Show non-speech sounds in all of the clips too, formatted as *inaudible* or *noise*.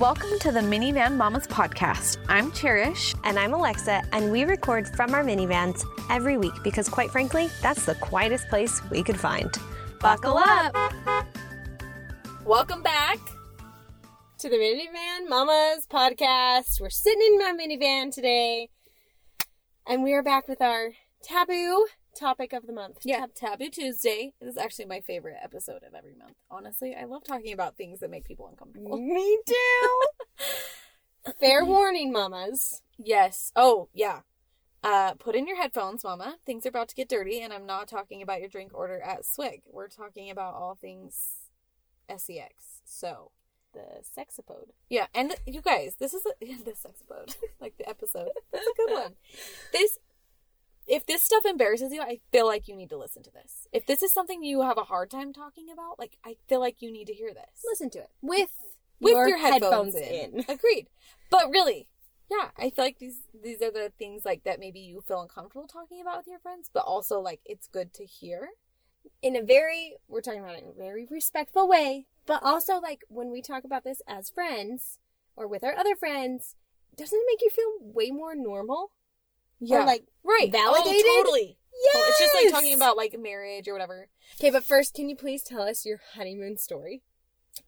Welcome to the Minivan Mamas podcast. I'm Cherish. And I'm Alexa, and we record from our minivans every week because, quite frankly, that's the quietest place we could find. Buckle up. Welcome back to the Minivan Mamas podcast. We're sitting in my minivan today, and we are back with our taboo topic of the month. Yeah, Taboo Tuesday This is actually my favorite episode of every month. Honestly, I love talking about things that make people uncomfortable. Me too. *laughs* Fair warning, mamas. Yes. Oh, yeah. Uh, put in your headphones, mama. Things are about to get dirty, and I'm not talking about your drink order at Swig. We're talking about all things sex. So, The sexapode. yeah, and th- you guys, this is a, *laughs* the sexapode, like the episode. That's a good one. This, if this stuff embarrasses you, I feel like you need to listen to this. If this is something you have a hard time talking about, like I feel like you need to hear this Listen to it with with your, your, headphones, in. in. *laughs* Agreed. But really, yeah, I feel like these these are the things like that maybe you feel uncomfortable talking about with your friends, but also like it's good to hear. in a very we're talking about it in a very respectful way but also like when we talk about this as friends or with our other friends doesn't it make you feel way more normal or like right, validated? Oh, totally. yes Well, it's just like talking about like marriage or whatever. okay but first can you please tell us your honeymoon story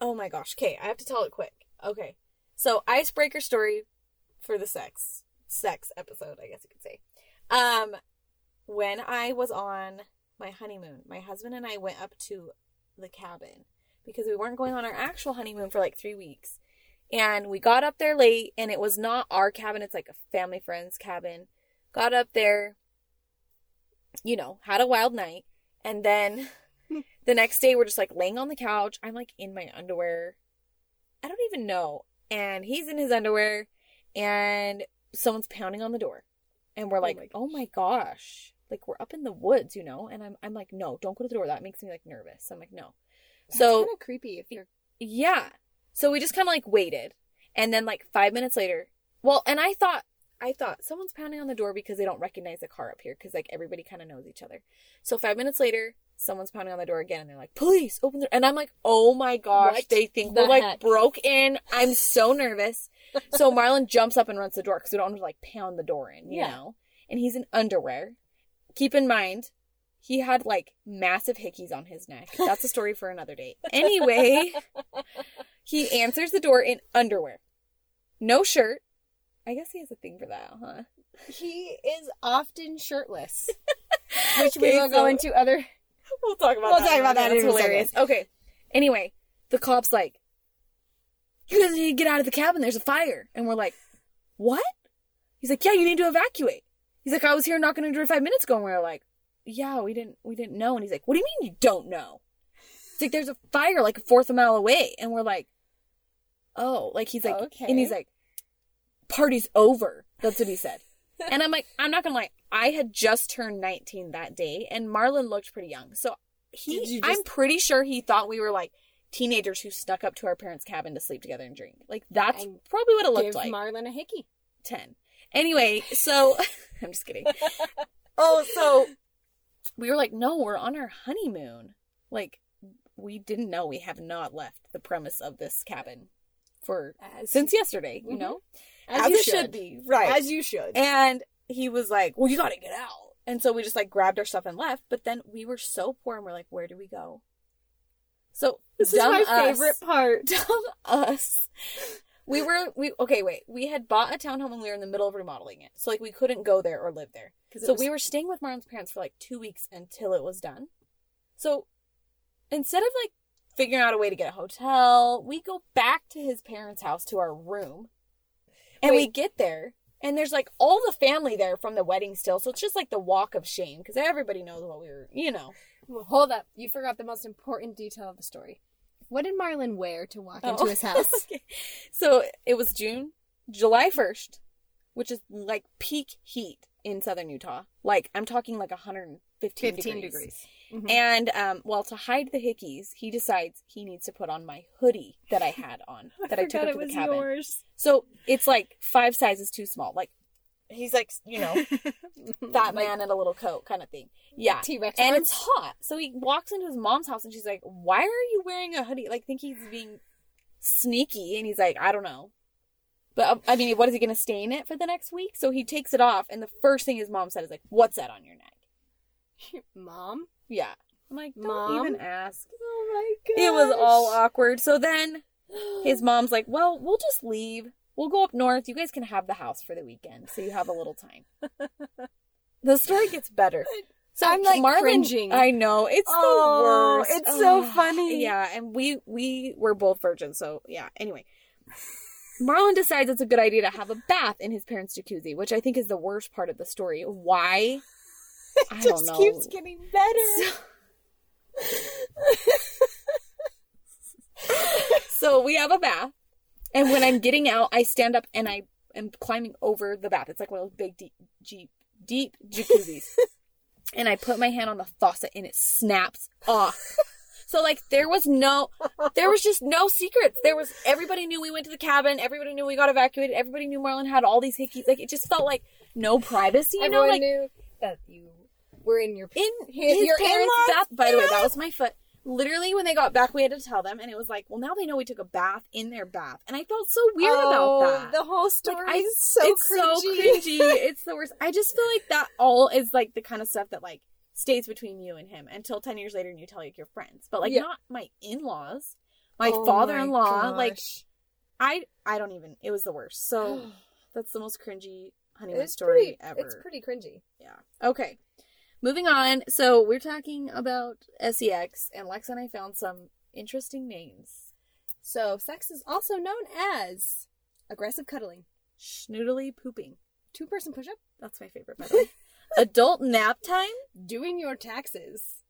Oh my gosh. Okay, I have to tell it quick. Okay. So, icebreaker story for the sex sex episode, I guess you could say. Um when I was on my honeymoon, my husband and I went up to the cabin because we weren't going on our actual honeymoon for like 3 weeks. And we got up there late and it was not our cabin, it's like a family friend's cabin. Got up there you know, had a wild night and then hmm. *laughs* the next day we're just like laying on the couch. I'm like in my underwear. I don't even know. And he's in his underwear and someone's pounding on the door. And we're Oh like, my "Oh my gosh." Like we're up in the woods, you know? And I'm I'm like, "No, don't go to the door. That makes me like nervous." I'm like, "No." So kind of creepy if you're yeah. So we just kind of like waited. And then like 5 minutes later, well, and I thought I thought someone's pounding on the door because they don't recognize the car up here cuz like everybody kind of knows each other. So 5 minutes later, someone's pounding on the door again and they're like, "Police, open the..." And I'm like, "Oh my gosh, What they think the we're like broke in." I'm so *laughs* nervous. so Marlon jumps up and runs to the door cuz we don't want to like pound the door in, you Yeah. know. And he's in underwear. Keep in mind, he had like massive hickeys on his neck. That's a story for another day. Anyway, *laughs* he answers the door in underwear. No shirt. I guess he has a thing for that, huh? he is often shirtless *laughs* which we Okay, will go into other We'll talk about We'll that. talk about that a hilarious. Okay. Anyway, the cop's like, You guys need to get out of the cabin. There's a fire. And we're like, What? He's like, Yeah, you need to evacuate. He's like, I was here knocking on door five minutes ago. And we are like, Yeah, we didn't we didn't know. And he's like, What do you mean you don't know? It's like there's a fire like a fourth of a mile away. And we're like, Oh, like he's like Okay. and he's like, Party's over. That's what he said. *laughs* and I'm like, I'm not gonna lie, I had just turned 19 that day, and Marlon looked pretty young. So he, you just- I'm pretty sure he thought we were like teenagers who snuck up to our parents' cabin to sleep together and drink. Like that's And probably what it looked like. marlon a hickey 10. Anyway, so *laughs* I'm just kidding. *laughs* oh, so we were like, no, we're on our honeymoon. Like we didn't know we have not left the premise of this cabin for As- since yesterday, you Mhm. know? As, you it should be. Right. as you should And he was like, Well, you gotta get out. And so we just like grabbed our stuff and left. But then we were so poor and we're like, Where do we go? So this is my us, favorite part *laughs* Dumb us. We were we okay, wait. We had bought a townhome and we were in the middle of remodeling it. So like we couldn't go there or live there. So was- we were staying with Marlon's parents for like two weeks until it was done. So instead of like figuring out a way to get a hotel, we go back to his parents' house to our room. And we get there, and there's like all the family there from the wedding still. So it's just like the walk of shame because everybody knows what we were, you know. Well, hold up. You forgot the most important detail of the story. What did Marlon wear to walk into Oh. his *laughs* house? Okay. So it was June, July 1st, which is like peak heat in southern Utah. Like I'm talking like 115 15 degrees. degrees. Mhm. And um, well, to hide the hickeys, he decides he needs to put on my hoodie that I had on *laughs* that I, took up to the cabin. yours. So it's like five sizes too small. Like he's like you know *laughs* that man in a little coat kind of thing. Yeah, T-Rex and it's hot. So he walks into his mom's house and she's like, "Why are you wearing a hoodie?" Like think he's being sneaky and he's like, I don't know. But um, I mean, what is he going to stay in it for the next week? So he takes it off, and the first thing his mom said is like, "What's that on your neck?" *laughs* Mom? Yeah. I'm like, don't Mom? even ask. Oh my god. It was all awkward. So then *gasps* his mom's like, well, we'll just leave. We'll go up north. You guys can have the house for the weekend, so you have a little time. *laughs* the story gets better. So I'm, like, Marlon- cringing. I know it's Oh, the worst. it's so funny. Yeah, and we we were both virgins, so yeah. Anyway, Marlon decides it's a good idea to have a bath in his parents' jacuzzi, which I think is the worst part of the story. Why? *laughs* I It just know. keeps getting better. *laughs* So we have a bath, and when I'm getting out, I stand up and I am climbing over the bath. It's like one of those big, deep, deep, deep jacuzzis. *laughs* and I put my hand on the faucet, and it snaps off. So like there was no, there was just no secrets. There was everybody knew we went to the cabin. Everybody knew we got evacuated. Everybody knew Marlon had all these hickeys. Like it just felt like no privacy. You know, like knew that you were in your in His- his your parents' bath. By the way, that was my foot. Literally, when they got back, we had to tell them, and it was like, well, now they know we took a bath in their bath, and I felt so weird Oh, about that. The whole Like, story I- is so it's cringy. so cringy. *laughs* It's the worst. I just feel like that all is like the kind of stuff that like stays between you and him until ten years later, and you tell like your friends, but like Yeah. not my in-laws, my Oh father-in-law. my like. I, I don't even. It was the worst. So *gasps* that's the most cringy honeymoon story pretty, ever. It's pretty cringy. Yeah. Okay. Moving on. So we're talking about sex, and Lex and I found some interesting names. So, sex is also known as aggressive cuddling, Schnoodly pooping. two person push up, That's my favorite, by the way. *laughs* Adult nap time. doing your taxes,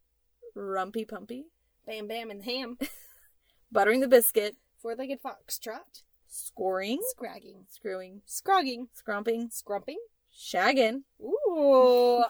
Rumpy pumpy. bam bam and ham, *laughs* Buttering the biscuit. four legged foxtrot, Scoring. scragging, Screwing. scrogging, Scrumping. scrumping. Shagging. Ooh.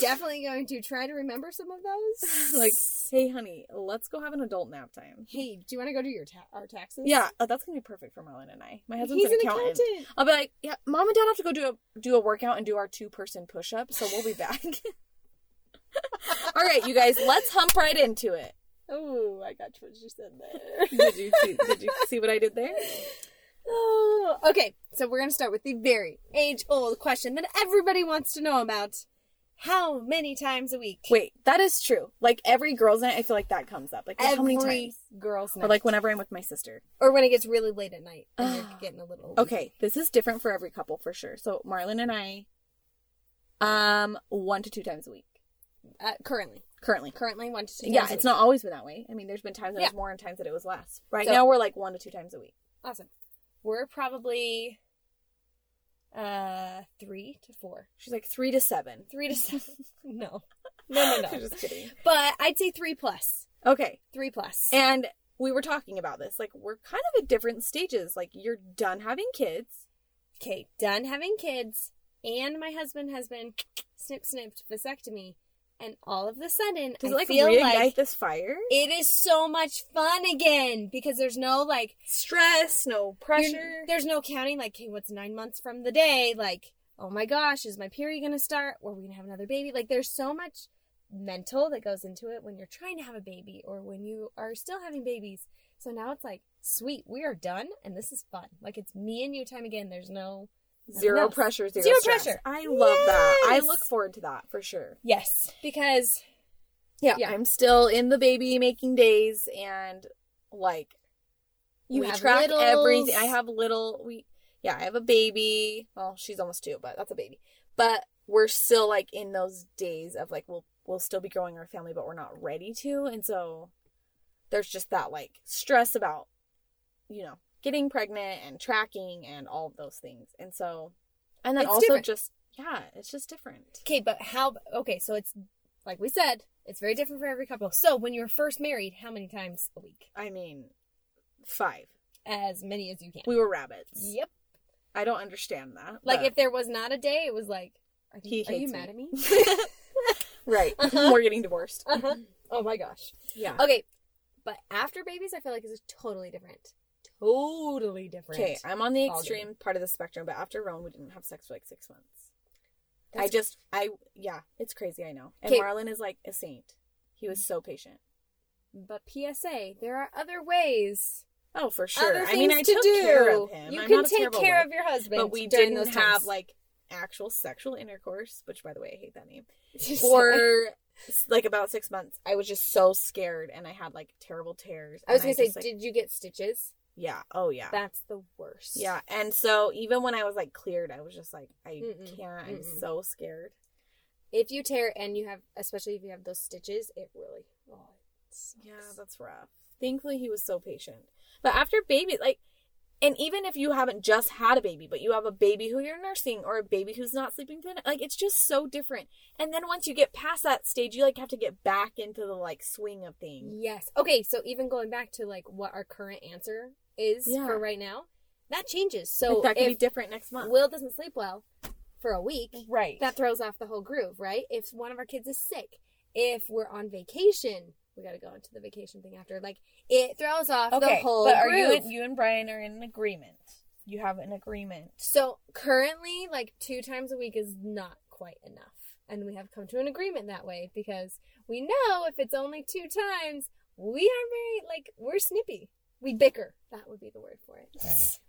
Definitely going to try to remember some of those. *laughs* Like, hey, honey, let's go have an adult nap time. hey, do you want to go do your ta- our taxes? Yeah, oh, that's gonna be perfect for Marlon and I. My husband's He's an an accountant. accountant. I'll be like, yeah, mom and dad have to go do a do a workout and do our two person push up, so we'll be back. *laughs* All right, you guys, let's hump right into it. Oh, I got what you said there. Did you see, did you see what I did there? *laughs* Oh, okay, so we're going to start with the very age old question that everybody wants to know about. How many times a week? Wait, that is true. Like every girls' night, I feel like that comes up. Like every how many times? girls' night. Or like whenever I'm with my sister. or when it gets really late at night and you're *sighs* getting a little. Okay, this is different for every couple for sure. So Marlon and I, um, one to two times a week Uh, currently, currently. currently one to two. Yeah, times a it's not always been that way. I mean, there's been times that it was more and times that it was less. Right So- now, we're like one to two times a week. awesome. We're probably uh three to four, She's like three to seven. three to seven. *laughs* no, no, no, no. *laughs* Just kidding. but I'd say three plus, Okay, three plus. and we were talking about this. Like we're kind of at different stages. Like you're done having kids. Okay, done having kids, and my husband has been snip snipped vasectomy, and all of a sudden Does I it like feel reignite like this fire? it is so much fun again because there's no like Stress, no pressure. There's no counting like, hey, what's nine months from the day? Like, oh my gosh, is my period gonna start? Or are we gonna have another baby? Like, there's so much mental that goes into it when you're trying to have a baby or when you are still having babies. So now it's like, sweet, we are done, and this is fun. Like it's me and you time again. There's no Zero pressure, zero, Zero stress. pressure. I love that. I look forward to that for sure. yes because Yeah, Yeah. I'm still in the baby making days, and like You we have track littles. everything. I have little. We yeah, I have a baby. Well, she's almost two, but that's a baby. But we're still like in those days of like we'll we'll still be growing our family, but we're not ready to, and so there's just that like stress about you know getting pregnant and tracking and all of those things, and so and then It's also different. just yeah, it's just different. okay, but how? Okay, so it's like we said, it's very different for every couple. So when you were first married, how many times a week? I mean, five. As many as you can. We were rabbits. Yep. I don't understand that. Like if there was not a day, it was like, are, He you- are you mad at me? *laughs* right, *laughs* Uh-huh. we're getting divorced. uh-huh. Oh my gosh. Yeah. Okay, but after babies, I feel like it's totally different. Totally different. Okay, I'm on the Ballgame. extreme part of the spectrum, but after Rowan, we didn't have sex for like six months. I That's- just, I, yeah, it's crazy, I know. And Okay. Marlon is like a saint. He was so patient. But PSA, there are other ways Oh, for sure. I mean, I took do. care of him. You I'm can take care wife. of your husband, but we didn't those have times. like actual sexual intercourse, which by the way, I hate that name. *laughs* For like about six months, I was just so scared, and I had like terrible tears. I was gonna say, just, like- did you get stitches? Yeah, oh yeah, That's the worst. yeah. And so even when I was like cleared, I was just like, I Mm-mm. can't. I'm Mm-mm. so scared. If you tear and you have, especially if you have those stitches, it really. Oh, it. Yeah, that's rough. Thankfully, he was so patient. But after baby, like, and even if you haven't just had a baby, but you have a baby who you're nursing or a baby who's not sleeping through like, it's just so different. And then once you get past that stage, you like have to get back into the like swing of things. Yes. Okay, so even going back to like what our current answer is Yeah. for right now, that changes. So Like, that could be different next month. Will doesn't sleep well for a week, right. that throws off the whole groove, right? If one of our kids is sick, if we're on vacation, we got to go into the vacation thing after. Like it throws off the whole but are groove. you and you and Brian are in an agreement? You have an agreement. So currently, like two times a week is not quite enough. And we have come to an agreement that way because we know if it's only two times, we are very, like, we're snippy. We bicker. That would be the word for it. *laughs*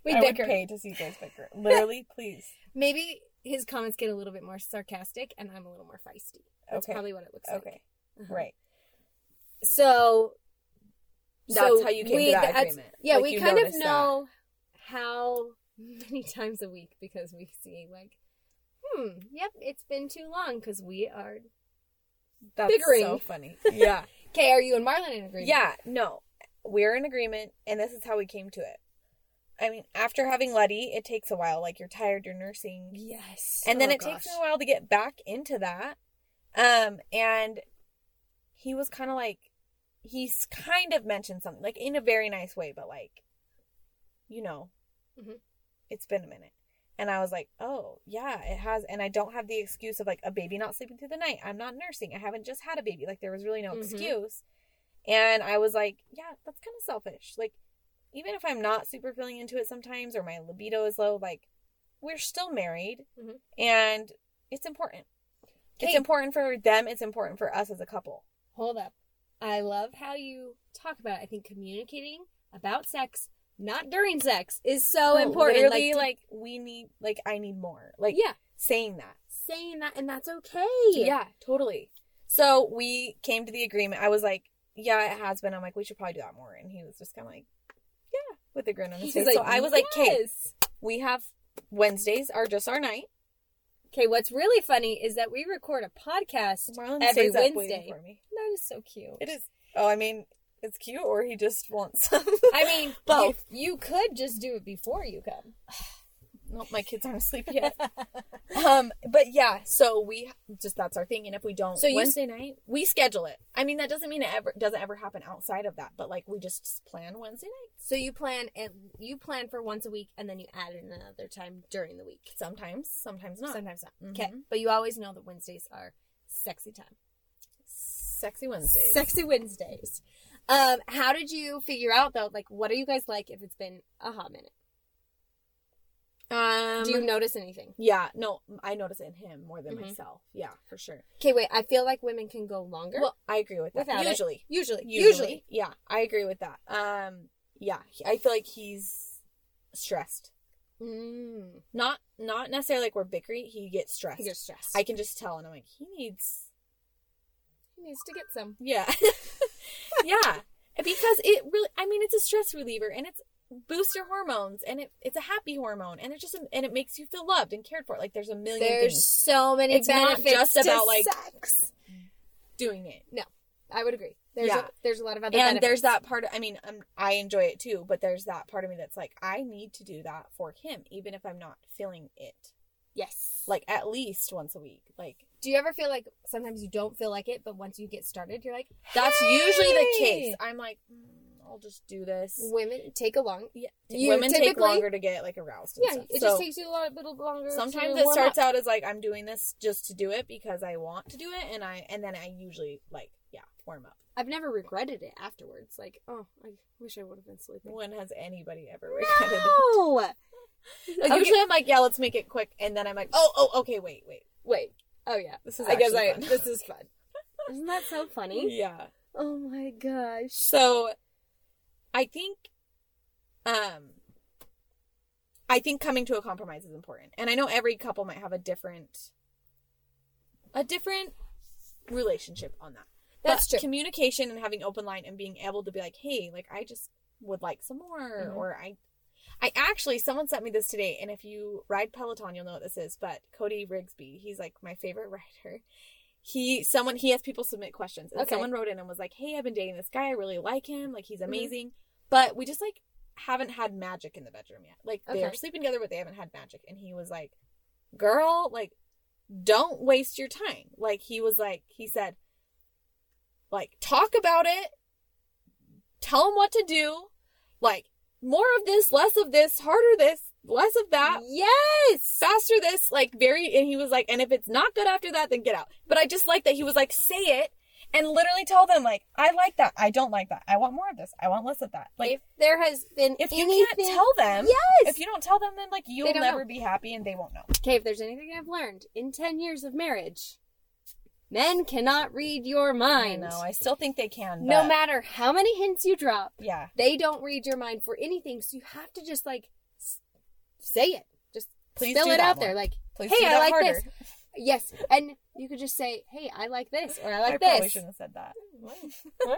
We I would bicker. pay to see you guys bicker. Literally, *laughs* please. Maybe his comments get a little bit more sarcastic and I'm a little more feisty. That's Okay. probably what it looks like. Okay. Uh-huh. Right. So That's how you came to that that's- agreement. Yeah, Like, we you kind of noticed that. know how many *laughs* times a week because we see like, hmm, yep, it's been too long because we are. That's bickering. so funny. Yeah. Okay, are you and Marlon in agreement? Yeah, no. We're in agreement, and this is how we came to it. I mean, after having Letty, it takes a while. Like, you're tired, you're nursing. Yes. And then Oh, it takes gosh. me a while to get back into that. Um, and he was kind of like, he's kind of mentioned something, like, in a very nice way, but like, you know, Mhm. it's been a minute. And I was like, oh, yeah, it has. And I don't have the excuse of like a baby not sleeping through the night. I'm not nursing. I haven't just had a baby. Like, there was really no Mhm. excuse. And I was like, yeah, that's kind of selfish. Like, even if I'm not super feeling into it sometimes or my libido is low, like, we're still married Mhm. and it's important. It's important for them, it's important for us as a couple. Hold up. I love how you talk about it. I think communicating about sex, not during sex, is so important. Oh, Literally, to- like, we need, like, I need more. Like, yeah, saying that. saying that, and that's okay. Yeah, totally. So we came to the agreement. I was like, yeah, it has been. I'm like, we should probably do that more. And he was just kind of like, yeah, with a grin on his He's face. so I was like, okay, yes. we have Wednesdays are just our night. Okay, what's really funny is that we record a podcast Marlon every stays up waiting Wednesday. for me. That is so cute. It is. Oh, I mean, it's cute, or he just wants some. I mean, *laughs* Both. You, you could just do it before you come. *sighs* *sighs* *sighs* nope, my kids aren't asleep yet. *laughs* um, but yeah, so we just that's our thing, and if we don't, So Wednesday night we schedule it. I mean, that doesn't mean it ever doesn't ever happen outside of that, but like we just plan Wednesday night. So you plan and you plan for once a week, and then you add in another time during the week. sometimes, sometimes not. Sometimes not. Okay, but you always know that Wednesdays are sexy time. Sexy Wednesdays. Sexy Wednesdays. Um, how did you figure out though? Like, what are you guys like if it's been a hot minute? Um, Do you notice anything? Yeah, no, I notice it in him more than Mhm. myself. Yeah, for sure. Okay, wait. I feel like women can go longer. Well, I agree with that. Usually, usually, usually, usually, yeah, I agree with that. Um, yeah, I feel like he's stressed. Mm, Not not necessarily like we're bickering. He gets stressed. he gets stressed. I can just tell, and I'm like, he needs. he needs to get some. Yeah, *laughs* yeah, because it really. I mean, it's a stress reliever, and it's boosts your hormones, and it it's a happy hormone, and it just and it makes you feel loved and cared for. Like there's a million There's things so many It's not benefits just to about, like, sex. doing it. No i would agree. There's Yeah. a, there's a lot of other and benefits. there's that part. of, I mean, i I enjoy it too, but there's that part of me that's like, I need to do that for him, even if I'm not feeling it. yes. Like at least once a week. Like do you ever feel like sometimes you don't feel like it, but once you get started, you're like, that's usually the case. I'm like, mm, I'll just do this. Women take a long. Yeah, women take longer to get like aroused. And Yeah, stuff. it So, just takes you a lot, little longer. Sometimes it starts up. out as like I'm doing this just to do it because I want to do it, and I and then I usually like yeah warm up. I've never regretted it afterwards. Like, oh, I wish I would have been sleeping. When has anybody ever regretted it? No. *laughs* Like, Okay. Usually I'm like, yeah, let's make it quick, and then I'm like, oh, oh, okay, wait, wait. Wait. Oh yeah. This is I guess I. fun. This is fun. *laughs* Isn't that so funny? Yeah. Oh my gosh. So, I think um I think coming to a compromise is important. And I know every couple might have a different a different relationship on that. That's But true. Communication and having open line and being able to be like, "Hey, like I just would like some more," Mhm. or I, I actually someone sent me this today, and if you ride Peloton, you'll know what this is. But Cody Rigsby, he's like my favorite *laughs* rider. He someone he has people submit questions, and Okay. someone wrote in and was like, "Hey, I've been dating this guy. I really like him. Like Mm-hmm. he's amazing, but we just like haven't had magic in the bedroom yet. Like they're sleeping together, but they haven't had magic." And he was like, "Girl, like." Don't waste your time. Like he was like he said, like talk about it tell him what to do like more of this less of this harder this less of that yes. faster this like very and he was like and if it's not good after that then get out but i just like that he was like say it and literally tell them like i like that i don't like that i want more of this i want less of that like if there has been if you can't tell them yes. if you don't tell them then like you'll never know. be happy and they won't know okay, if there's anything I've learned in ten years of marriage, men cannot read your mind. know i still think they can no matter how many hints you drop, yeah they don't read your mind for anything. So you have to just like say it. Just Please spill it out more. there. Like, Please hey, I like harder. this. Yes, and you could just say, hey, I like this, or I like this. i probably shouldn't have said that *laughs*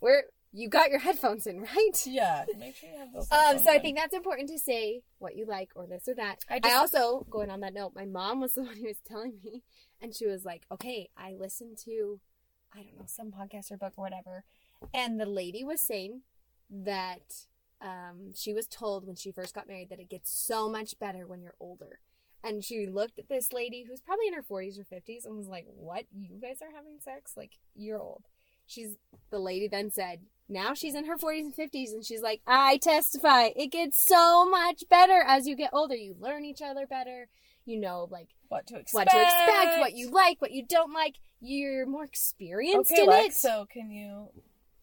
Where you got your headphones in, right? yeah make sure you have those Um, so I think that's important to say what you like or this or that. I I, also, going on that note, my mom was *laughs* the one who was telling me, and she was like, okay, I listened to, I don't know, some podcast or book or whatever, and the lady was saying that um, she was told when she first got married that it gets so much better when you're older. And she looked at this lady who's probably in her 40s or 50s and was like, What? You guys are having sex? Like, you're old. She's, the lady then said, now she's in her 40s and 50s and she's like, I testify. It gets so much better as you get older. You learn each other better. You know, like, what to expect what to expect, what you like, what you don't like. You're more experienced okay in Lex, it. so can you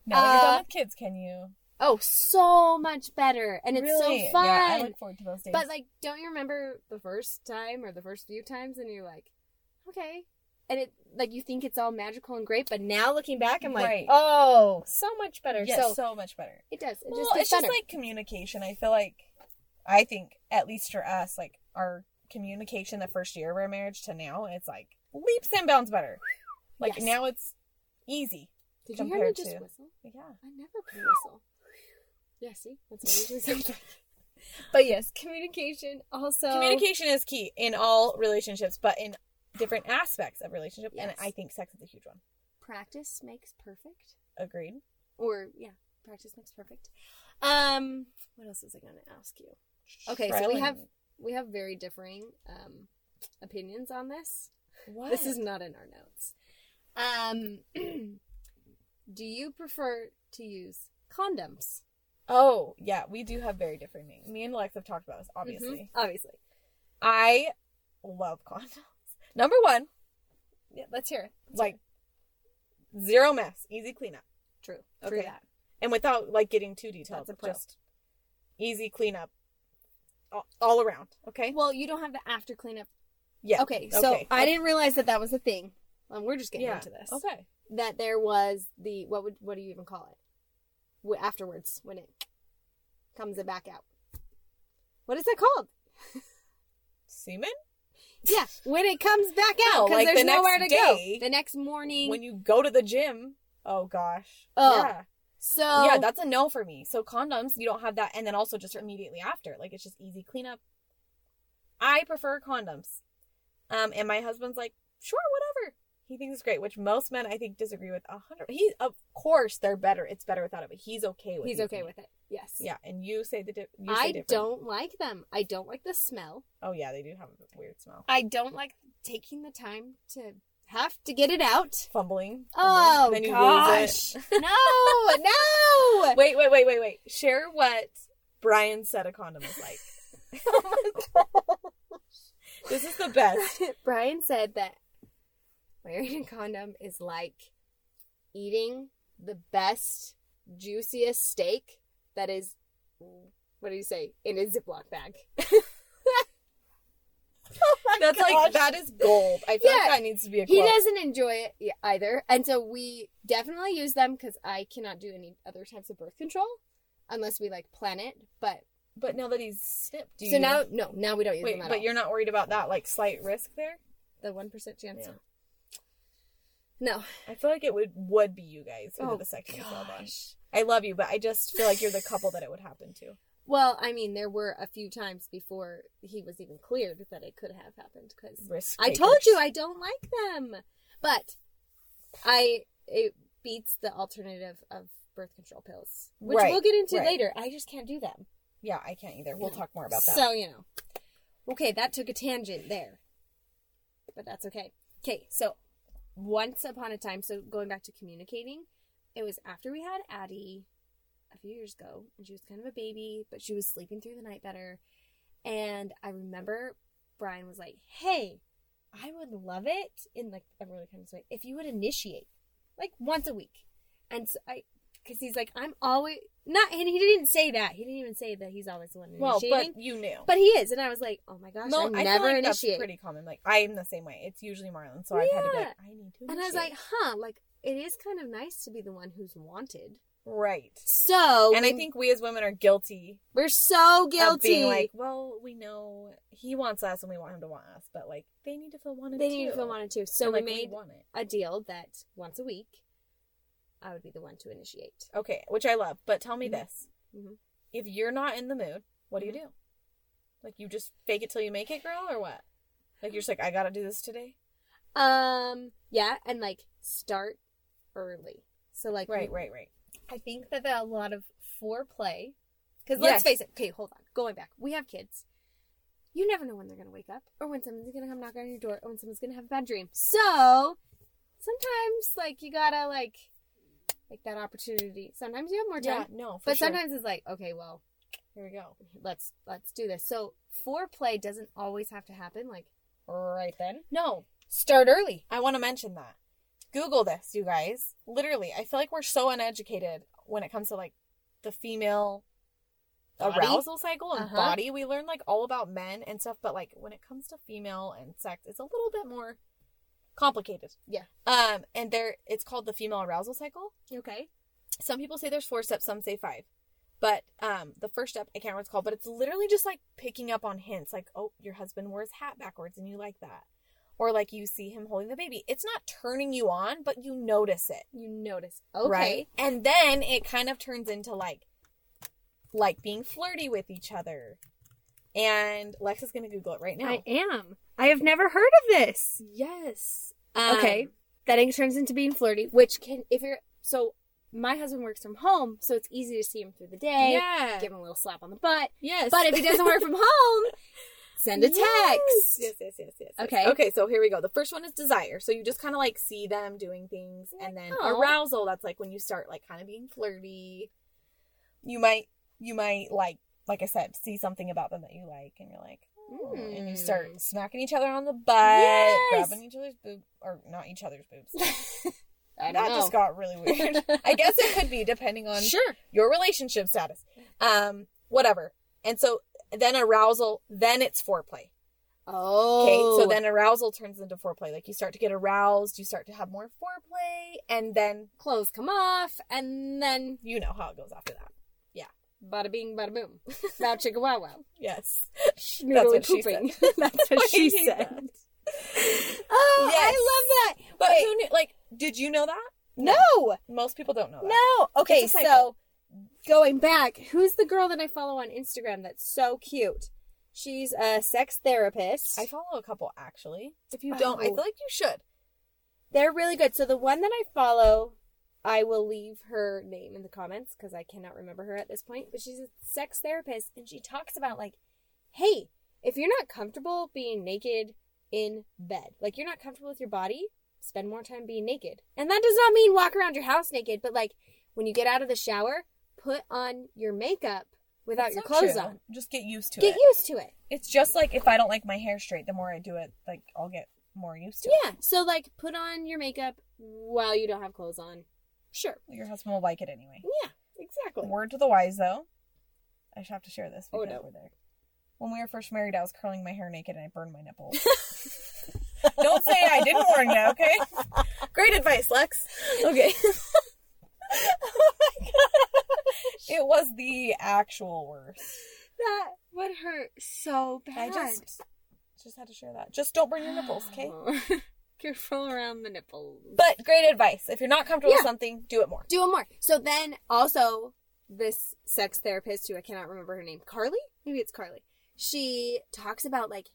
now that you're Uh, done with kids can you Oh, so much better. And it's really so fun. yeah i look forward to those days But like, don't you remember the first time or the first few times, and you're like, okay, and it like you think it's all magical and great, but now looking back, I'm like, Right. oh, so much better. yes, so, so, much better it does. It well just it's just like communication i feel like i think at least for us like our communication the first year of our marriage to now it's like leaps and bounds better like Yes. now it's easy Did you hear me just to- whistle? yeah I never whistle. Yeah, see, that's what I usually sound like. *laughs* But yes, communication also. communication is key in all relationships but in different aspects of relationship and i think sex is a huge one Practice makes perfect. agreed Or yeah, practice makes perfect. Um, what else was I going to ask you? Okay, so we have we have very differing um opinions on this. what This is not in our notes. Um, *clears throat* do you prefer to use condoms? Oh, yeah, we do have very different names. Me and Lex have talked about this, obviously. Mhm, obviously. I love condoms. Number one, Yeah, let's hear it. like zero mess, easy cleanup. True. True that. And without like getting too detailed, That's a pro. just easy cleanup all, all around. Okay? Well, you don't have the after cleanup. Yeah. Okay, so Okay. I didn't realize that that was a thing. Um, we're just getting yeah. into this. Okay. That there was the what would what do you even call it? Afterwards, when it comes it back out. What is it called? Semen? Yeah, when it comes back out because like there's the next nowhere to day, go. The next morning. When you go to the gym. Oh gosh. Oh. Yeah. so yeah, that's a no for me. So condoms, you don't have that, and then also just immediately after, like it's just easy cleanup. I prefer condoms, um, and my husband's like, sure, whatever. He thinks it's great, which most men I think disagree with. A hundred. He, of course, they're better. It's better without it, but he's okay with. It. He's okay with it. Yes. Yeah, and you say the di- you say I different. don't like them. I don't like the smell. Oh yeah, they do have a weird smell. I don't like taking the time to have to get it out. Fumbling. Oh then you gosh! lose it. no, *laughs* no. wait, wait, wait, wait, wait. Share what Brian said a condom is like. *laughs* oh my gosh. This is the best. *laughs* Brian said that wearing a condom is like eating the best, juiciest steak that is, what do you say, in a Ziploc bag. *laughs* Oh That's like that is gold. I feel Yeah. like that needs to be a He doesn't enjoy it either. And so we definitely use them because I cannot do any other types of birth control. unless we like plan it. But But now that he's snipped, do so now, no, now we don't use wait, them at but all. you're not worried about that like slight risk there? the one percent chance. Yeah. No. I feel like it would would be you guys Oh the second as well. Then. gosh. I love you, but I just feel like you're the couple that it would happen to. Well, I mean, there were a few times before he was even cleared that it could have happened because I told you I don't like them. But I it beats the alternative of birth control pills, which Right, we'll get into right. later. I just can't do them. Yeah, I can't either. We'll talk more about that. So, you know. Okay, that took a tangent there. But that's okay. Okay, so once upon a time, so going back to communicating, it was after we had Addie a few years ago, and she was kind of a baby, but she was sleeping through the night better. And I remember Brian was like, Hey, I would love it in like a really kind of way if you would initiate like once a week. And so I, because he's like, I'm always not, and he didn't say that. He didn't even say that he's always the one initiating. well, but you knew. But he is, and I was like, "Oh my gosh, no, I I never like that's initiate." pretty common. Like I'm the same way. It's usually Marlon, so I've had to be like, Yeah. I need to. and I was like, "Huh, like it is kind of nice to be the one who's wanted." right. So, And I think we as women are guilty we're so of guilty. being like, well, we know he wants us and we want him to want us, but like they need to feel wanted. they need to feel wanted too. So And, we like, made it. a deal that once a week, I would be the one to initiate. Okay, which I love. But tell me Mhm. this: Mhm. if you're not in the mood, what do Mm-hmm. you do? Like you just fake it till you make it, girl, or what? Like you're just like, I gotta do this today. Um, yeah, and like start early. So like, Right, right, right. I think that a lot of foreplay, because Yes. let's face it. Okay, hold on. Going back, we have kids. You never know when they're gonna wake up, or when someone's gonna come knock on your door, or when someone's gonna have a bad dream. So sometimes, like, you gotta like, like that opportunity. Sometimes you have more time. Yeah, no, for but sure. sometimes it's like, okay, well, here we go. let's let's do this. So foreplay doesn't always have to happen like right then. No, Start early. I want to mention that. Google this, you guys. Literally, I feel like we're so uneducated when it comes to like the female Body? arousal cycle and Uh-huh. body. We learn like all about men and stuff, but like when it comes to female and sex, it's a little bit more complicated. Yeah. Um, and there, it's called the female arousal cycle. Okay. Some people say there's four steps, some say five. But um, the first step, I can't remember what it's called, but it's literally just like picking up on hints, like, oh, your husband wore his hat backwards and you like that. Or like you see him holding the baby. It's not turning you on, but you notice it. You notice. Okay. Right? And then it kind of turns into like like being flirty with each other. And Lex is gonna Google it right now. I am. I have never heard of this. yes. okay. Um, That it turns into being flirty, which can if you're so my husband works from home, so it's easy to see him through the day. Yeah. Give him a little slap on the butt. yes. But if he doesn't work from *laughs* home, send a text. Yes, yes, yes, yes, yes. Okay. Okay, so here we go. The first one is desire. So you just kind of like see them doing things, and then Oh. arousal. That's like when you start like kind of being flirty. You might, you might like, like I said, see something about them that you like, and you're like, oh, and you start Mm. smacking each other on the butt, Yes. grabbing each other's boob, or not each other's boobs. *laughs* I don't that know. just got really weird. *laughs* I guess it could be depending on sure. your relationship status. Um, whatever. And so then arousal, then it's foreplay. Oh. Okay, so then arousal turns into foreplay. Like you start to get aroused, you start to have more foreplay, and then clothes come off, and then you know how it goes after that. Bada bing, bada boom. Bow chicka wow wow. Yes. Schnoodly what she pooping. That's what she said. *laughs* *laughs* that. Oh, Yes. I love that. But Wait, who knew? Like, did you know that? no, Most people don't know that. no. Okay, so going back, who's the girl that I follow on Instagram that's so cute? She's a sex therapist. I follow a couple actually. If you oh. don't, I Oh. feel like you should. They're really good. So the one that I follow, I will leave her name in the comments because I cannot remember her at this point. But she's a sex therapist, and she talks about like, hey, if you're not comfortable being naked in bed, like you're not comfortable with your body, spend more time being naked. And that does not mean walk around your house naked, but like when you get out of the shower, put on your makeup without That's your clothes true. on. Just get used to Get it. Get used to it. It's just like if I don't like my hair straight, the more I do it, like I'll get more used to it. Yeah. So like put on your makeup while you don't have clothes on. Sure. Your husband will like it anyway. Yeah. Exactly. Word to the wise, though. I should have to share this Oh, no. we're there. When we were first married, I was curling my hair naked and I burned my nipples. *laughs* Don't say I didn't warn you, okay? Great advice, Lex. Okay. *laughs* Oh it was the actual worst. that would hurt so bad. I just just had to share that. Just don't burn your nipples, okay? Oh. *laughs* Careful around the nipples. But great advice. If you're not comfortable with something, do it more. do it more. So then also this sex therapist who I cannot remember her name, Carly? Maybe it's Carly. She talks about like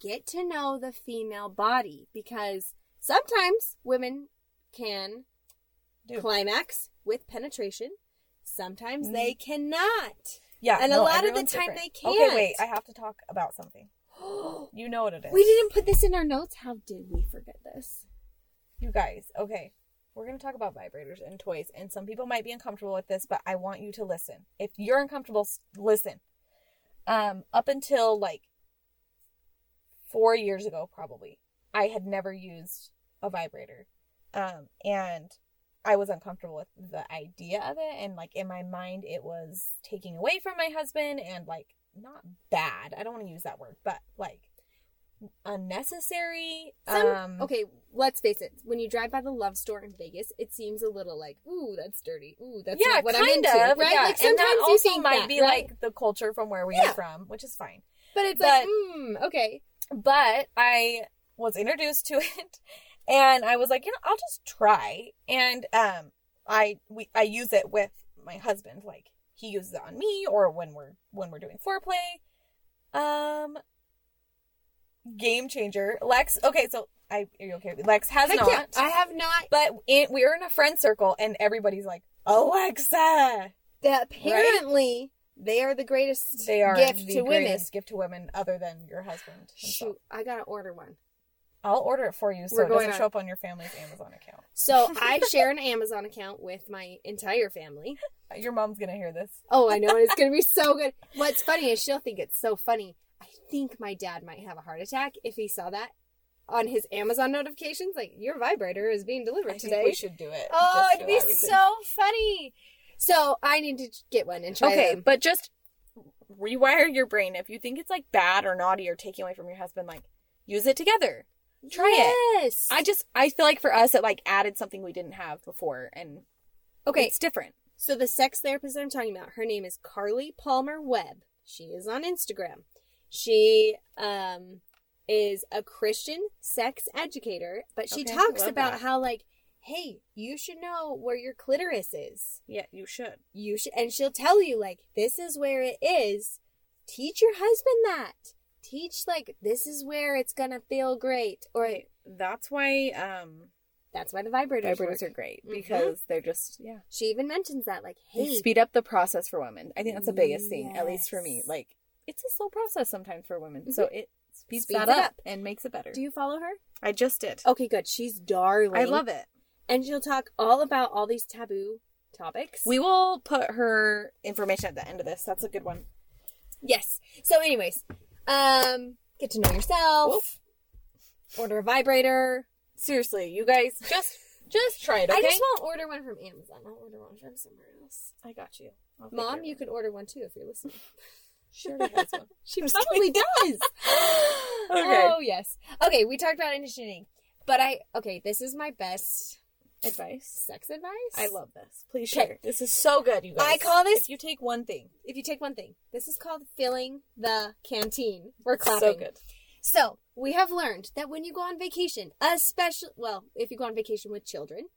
get to know the female body because sometimes women can Do. climax with penetration. Sometimes Mhm. they cannot. Yeah, And a lot of the time different. they can't. Okay, wait. I have to talk about something. *gasps* You know what it is. we didn't put this in our notes. How did we forget this? You guys, okay. We're going to talk about vibrators and toys, and some people might be uncomfortable with this, but I want you to listen. If you're uncomfortable, listen. Um, up until like four years ago, probably, I had never used a vibrator. Um, and I was uncomfortable with the idea of it, and like in my mind, it was taking away from my husband, and like not bad. I don't want to use that word, but like unnecessary. Some, um, okay, let's face it. When you drive by the Love Store in Vegas, it seems a little like, ooh, that's dirty. Ooh, that's yeah, not what kind I'm into, of, right? Yeah. Like and that sometimes you also might that, be right? like the culture from where we Yeah. are from, which is fine. but it's but- like, mm, okay, But I was introduced to *laughs* it, and I was like, you know, I'll just try. And um, I we I use it with my husband. Like he uses it on me, or when we're when we're doing foreplay. Um, game changer. Lex. Okay, so I are you okay? Lex has Heck not. I have not. but it, we were in a friend circle, and everybody's like, Alexa. That apparently they are the greatest They are gift the to women. greatest gift to women, other than your husband. himself. Shoot, I gotta order one. I'll order it for you, so We're it going doesn't on- show up on your family's Amazon account. So *laughs* I share an Amazon account with my entire family. Your mom's gonna hear this. Oh, I know, it's gonna be *laughs* so good. What's funny is she'll think it's so funny. I think my dad might have a heart attack if he saw that on his Amazon notifications. Like your vibrator is being delivered I think today. we should do it. Oh, it'd be so funny. So I need to get one and try okay, them. but just rewire your brain. If you think it's like bad or naughty or taking away from your husband, like use it together. Try it. yes. I just I feel like for us it like added something we didn't have before, and okay. it's different. So the sex therapist I'm talking about, her name is Carly Palmer Webb. She is on Instagram. She um is a Christian sex educator, but she Okay, talks about that. how like, hey, you should know where your clitoris is. Yeah, you should. You should and she'll tell you like this is where it is. Teach your husband that. Teach like this is where it's gonna feel great. Or That's why um that's why the vibrators, vibrators are great Mhm. because they're just yeah. She even mentions that, like, They hey, speed up the process for women. I think that's the biggest thing, at least for me. Like it's a slow process sometimes for women, so it speeds, Speeds that it up, up. and makes it better. do you follow her? I just did. Okay, good. She's darling. I love it. And she'll talk all about all these taboo topics. We will put her information at the end of this. That's a good one. yes. So, anyways, um, get to know yourself. Order a vibrator. Seriously, you guys, just just try it. Okay, I just won't order one from Amazon. I'll order one from somewhere else. I got you, I'll Mom, you could order one too if you're listening. *laughs* She already has one. *laughs* She *laughs* probably does. Okay. Oh yes. Okay, we talked about initiating, but I okay. This is my best Advice. sex advice. I love this. Please share. This is so good, you guys. I call this- If you take one thing, If you take one thing, this is called filling the canteen. We're clapping. so good. So, we have learned that when you go on vacation, especially, well, if you go on vacation with children,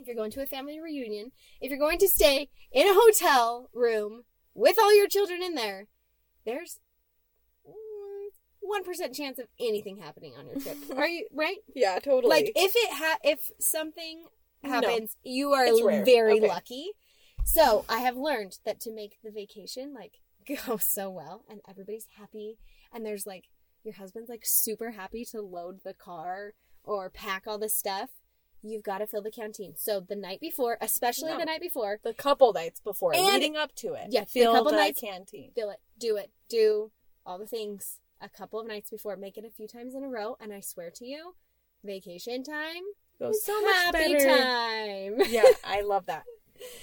if you're going to a family reunion, if you're going to stay in a hotel room with all your children in there, there's one percent chance of anything happening on your trip. *laughs* Are you right? Yeah, totally. Like if it ha- if something No. happens, you are very Okay. lucky. So I have learned that to make the vacation like *laughs* go so well and everybody's happy and there's like your husband's like super happy to load the car or pack all the stuff, you've got to fill the canteen. So the night before, especially No. the night before, the couple nights before, And- leading up to it. Yeah, the fill couple the nights- canteen. fill it, do it, do all the things a couple of nights before, make it a few times in a row, and I swear to you, vacation time Goes so much happy better. time. *laughs* yeah, I love that.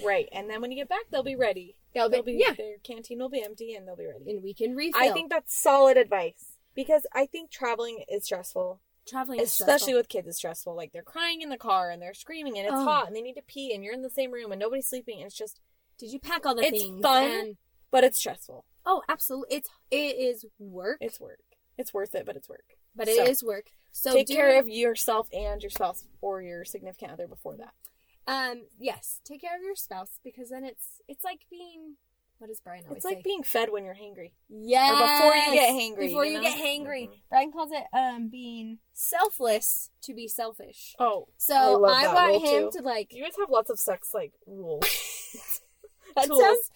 Right, and then when you get back, they'll be ready. They'll be- yeah. Their canteen will be empty, and they'll be ready. and we can refill. I think that's solid advice because I think traveling is stressful, traveling, is especially stressful. with kids, is stressful. Like they're crying in the car and they're screaming and it's Oh. hot and they need to pee and you're in the same room and nobody's sleeping. And it's just Did you pack all the It's things? fun. And, But it's stressful. Oh, absolutely. It's it is work, It's work. It's worth it, but it's work. but it is so, work. So Take care of yourself and your spouse or your significant other before that. Um, yes, take care of your spouse because then it's it's like being what does Brian always It's like say? being fed when you're hangry. Yeah. before you get hangry, Before you you, know? get hangry, Mhm. Brian calls it um being selfless to be selfish. Oh, So I I, want him too. to like. you guys have lots of sex like rules. *laughs* That *laughs* Tools.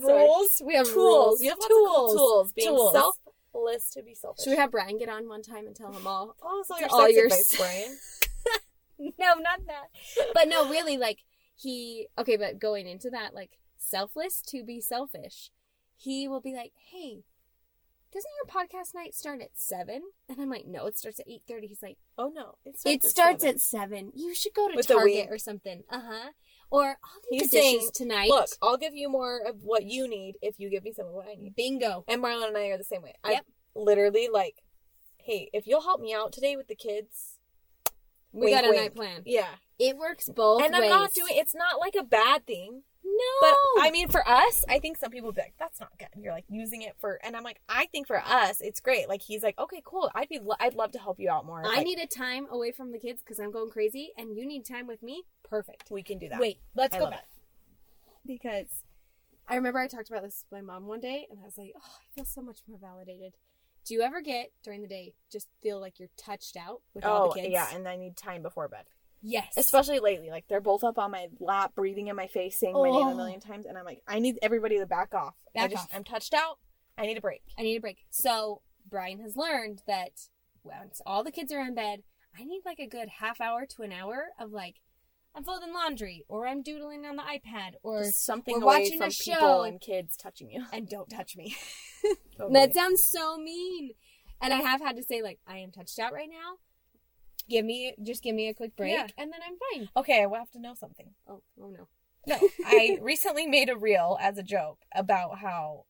Sorry. rules. We have tools. rules. You have tools. tools. Being Tools. selfless to be selfish. Should we have Brian get on one time and tell him all? oh, so your all your advice, Brian? *laughs* no, not that. But no, really, like he. Okay, but going into that, like selfless to be selfish, he will be like, "Hey, doesn't your podcast night start at 7? And I'm like, "No, it starts at 8.30. He's like, Oh no, it "It starts at seven. You should go to With Target or something." Uh huh. Or I'll do He's the dishes saying, tonight. Look, I'll give you more of what you need if you give me some of what I need. bingo. And Marlon and I are the same way. Yep. I literally like, hey, if you'll help me out today with the kids, We Wink, got a wink. night plan. yeah. It works both and. I'm not doing. It's not like a bad thing. No, But I mean, for us, I think some people would be like, "That's not good." You're like using it for, and I'm like, I think for us, it's great. Like he's like, "Okay, cool. I'd be, lo- I'd love to help you out more. I Like, need a time away from the kids because I'm going crazy, and you need time with me. Perfect. we can do that." Wait, let's I go back because I remember I talked about this with my mom one day, and I was like, "Oh, I feel so much more validated." Do you ever get during the day just feel like you're touched out with all Oh the kids? yeah, and I need time before bed. Yes, Especially lately, like they're both up on my lap, breathing in my face, saying my name Oh. a million oh. times, and I'm like, I need everybody to back off. I Back just, off. I'm touched out. I need a break. I need a break. So Brian has learned that once all the kids are in bed, I need like a good half hour to an hour of like I'm folding laundry or I'm doodling on the iPad or Just something away watching from a people show. and kids touching you. and don't touch me. Totally. *laughs* Oh, that sounds so mean. And I have had to say like I am touched out right now. Give me just give me a quick break Yeah. and then I'm fine. okay, I will have to know something. Oh, oh no. No, *laughs* I recently made a reel as a joke about how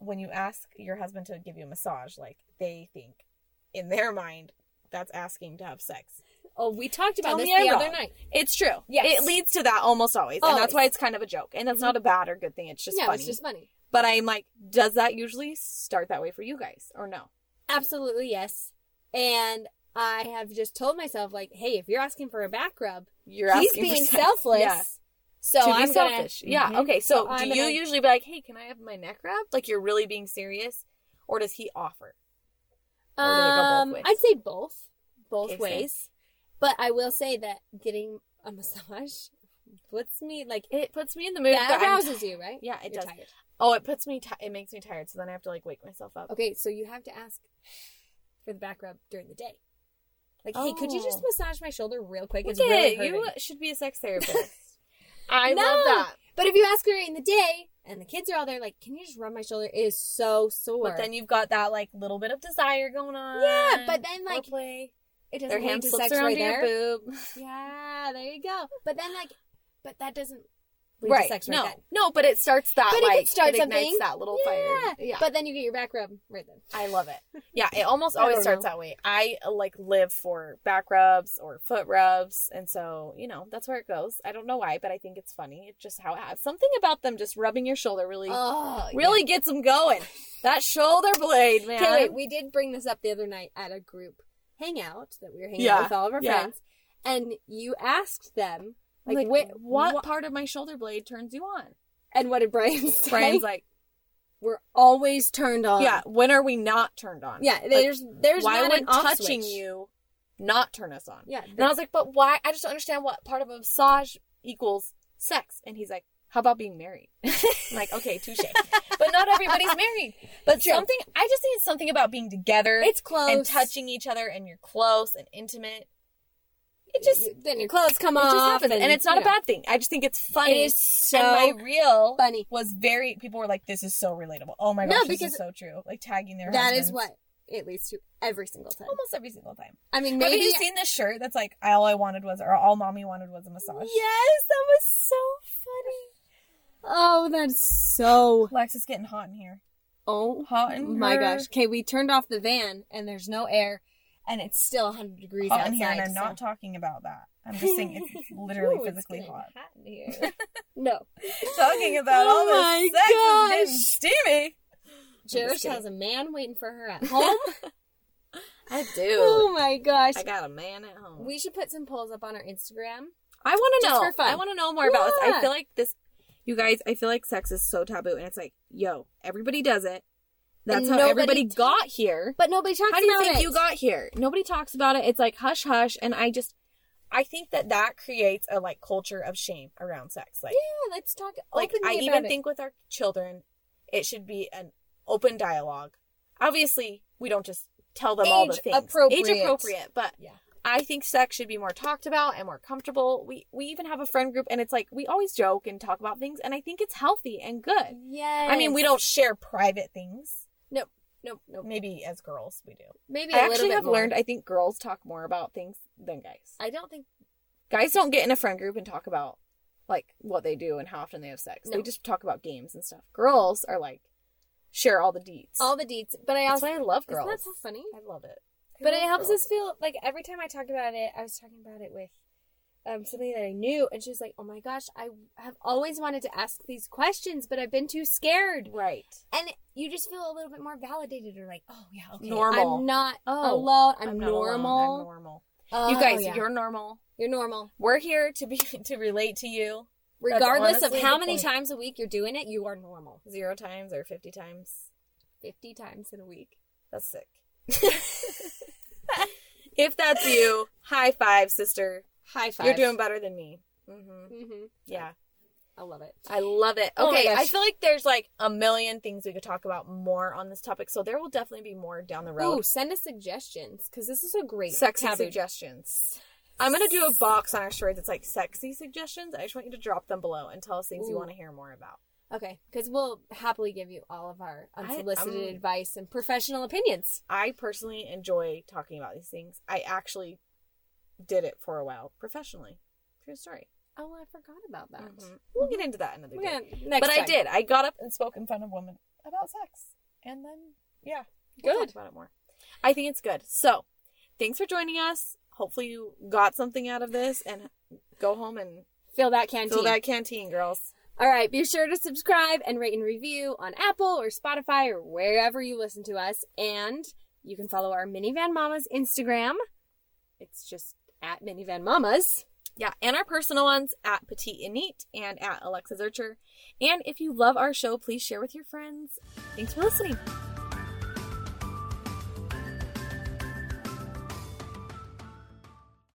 when you ask your husband to give you a massage, like they think in their mind that's asking to have sex. Oh, we talked about Tell this me I'm the other wrong. night. It's true. Yes. It leads to that almost always. And oh. that's why it's kind of a joke. And that's not a bad or good thing. It's just no, funny. it's just funny. But I'm like, does that usually start that way for you guys or no? Absolutely yes. And I have just told myself like, hey, if you're asking for a back rub, You're he's asking being *laughs* sex. selfless. Yeah. So to I'm gonna- selfish. Yeah. Mhm. Okay. So, I'm do you gonna- usually be like, "Hey, can I have my neck rubbed?" Like you're really being serious, or does he offer? Um. I'd say both, both Okay, ways. But I will say that getting a *laughs* massage puts me like It puts me in the mood. that arouses you, right? Yeah, it You're does. tired. Oh, it puts me. Ti- it makes me tired. So then I have to like wake myself up. Okay, so you have to ask for the back rub during the day. Like, hey, could you just Oh. massage my shoulder real quick? Look It's at really it. You should be a sex *laughs* therapist. I No. love that. But if you ask her in the day and the kids are all there, like, can you just rub my shoulder? It is so sore. But then you've got that like little bit of desire going on. Yeah, but then, like, Foreplay. it doesn't their hand to slips sex around right your there. boob. Yeah, there you go. But then, like, but that doesn't lead Right. sex right no, then. no, but it starts that But it like could start it ignites something. that little yeah. fire. Yeah. But then you get your back rub right then. I love it. *laughs* Yeah, it almost always starts know. that way. I like live for back rubs or foot rubs, and so you know that's where it goes. I don't know why, but I think it's funny. It's just how it happens. Something about them just rubbing your shoulder really, Oh, really gets them going. That shoulder blade, man. Okay, wait. We did bring this up the other night at a group hangout that we were hanging Yeah, out with all of our yeah. friends, and you asked them like, like, wh- what, what part of my shoulder blade turns you on? and what did Brian *laughs* say? Brian's like, we're always turned on. yeah. When are we not turned on? yeah. Like, There's there's why not would touching switch. you not turn us on? Yeah, And I was like, but why? I just don't understand what part of a massage equals sex. And he's like, how about being married? *laughs* Like, okay, touche. *laughs* but not everybody's married. But True. something, I just think it's something about being together it's close and touching each other and you're close and intimate. It just, then your clothes come off, happens. And, it's not you a bad thing. I just think it's funny. It is so and my reel funny. was very, people were like, this is so relatable. Oh my No, gosh, this because is so true. Like tagging their That is husbands. what it leads to every single time. Almost every single time. I mean, Have you seen this shirt that's like, all I wanted was, or all mommy wanted was a massage? Yes, that was so funny. Oh, that's so. Lex, it's getting hot in here. Oh Hot in my her. gosh. Okay, we turned off the van and there's no air. And it's still 100 degrees hot outside. here, and I'm so- not talking about that. I'm just saying it's *laughs* literally Ooh, physically getting hot. in here. *laughs* no. Talking about Oh all my this sex gosh. steamy. Cherish has a man waiting for her at *laughs* home. I do. oh my gosh. I got a man at home. We should put some polls up on our Instagram. I want to know. I want to know more about this. I feel like this, you guys. I feel like sex is so taboo, and it's like, yo, everybody does it. That's And how nobody everybody got here. But nobody talks about it. How do you think it. you got here? Nobody talks about it. It's like hush hush, and I just, I think that that creates a like culture of shame around sex. Like, Yeah, let's talk like I even it. think with our children, it should be an open dialogue. Obviously, we don't just tell them all the Age things. appropriate. Age appropriate, but Yeah. I think sex should be more talked about and more comfortable. We we even have a friend group, and it's like we always joke and talk about things, and I think it's healthy and good. Yeah. I mean, we don't share private things. Nope. Nope. Nope. Maybe as girls we do. Maybe I a little actually bit have more. learned. I think girls talk more about things than guys. I don't think. Guys don't get in a friend group and talk about like what they do and how often they have sex. They just talk about games and stuff. Girls are like share all the deets. all the deets, but I That's also why I love isn't girls. that so funny? I love it. But I it helps girls. us feel like every time I talk about it, I was talking about it with um, somebody that I knew, and she was like, "Oh my gosh, I have always wanted to ask these questions, but I've been too scared." right. And you just feel a little bit more validated, or like, "Oh yeah, okay, Normal. I'm not Oh, alone. I'm, not alone. normal. I'm normal. Oh, you guys, yeah. you're normal. you're normal, We're here to be *laughs* to relate to you. Regardless of how many point. times a week you're doing it. You are normal. Zero times or fifty times. Fifty times in a week. That's sick. *laughs* if that's you, high five, sister. High five. You're doing better than me. hmm hmm Yeah, I love it. I love it. Oh Okay, I feel like there's like a million things we could talk about more on this topic, so there will definitely be more down the road. Ooh, send us suggestions because this is a great sexy taboo. suggestions. I'm gonna do a box on our story that's like sexy suggestions. I just want you to drop them below and tell us things you want to hear more about. Okay, because we'll happily give you all of our unsolicited I'm- advice and professional opinions. I personally enjoy talking about these things. I actually did it for a while professionally. True story. Oh, I forgot about that. Mhm. We'll get into that another We're day. gonna, next but I did. I got up and spoke in front of women about sex, and then yeah, we'll Good. talk about it more. I think it's good. So, thanks for joining us. Hopefully, you got something out of this, and go home and Fill that canteen. fill that canteen, girls. All right, be sure to subscribe and rate and review on Apple or Spotify or wherever you listen to us. And you can follow our Minivan Mamas Instagram. It's just at Minivan Mamas. Yeah, and our personal ones at Petite and Neat and at Alexa Zurcher. And if you love our show, please share with your friends. Thanks for listening.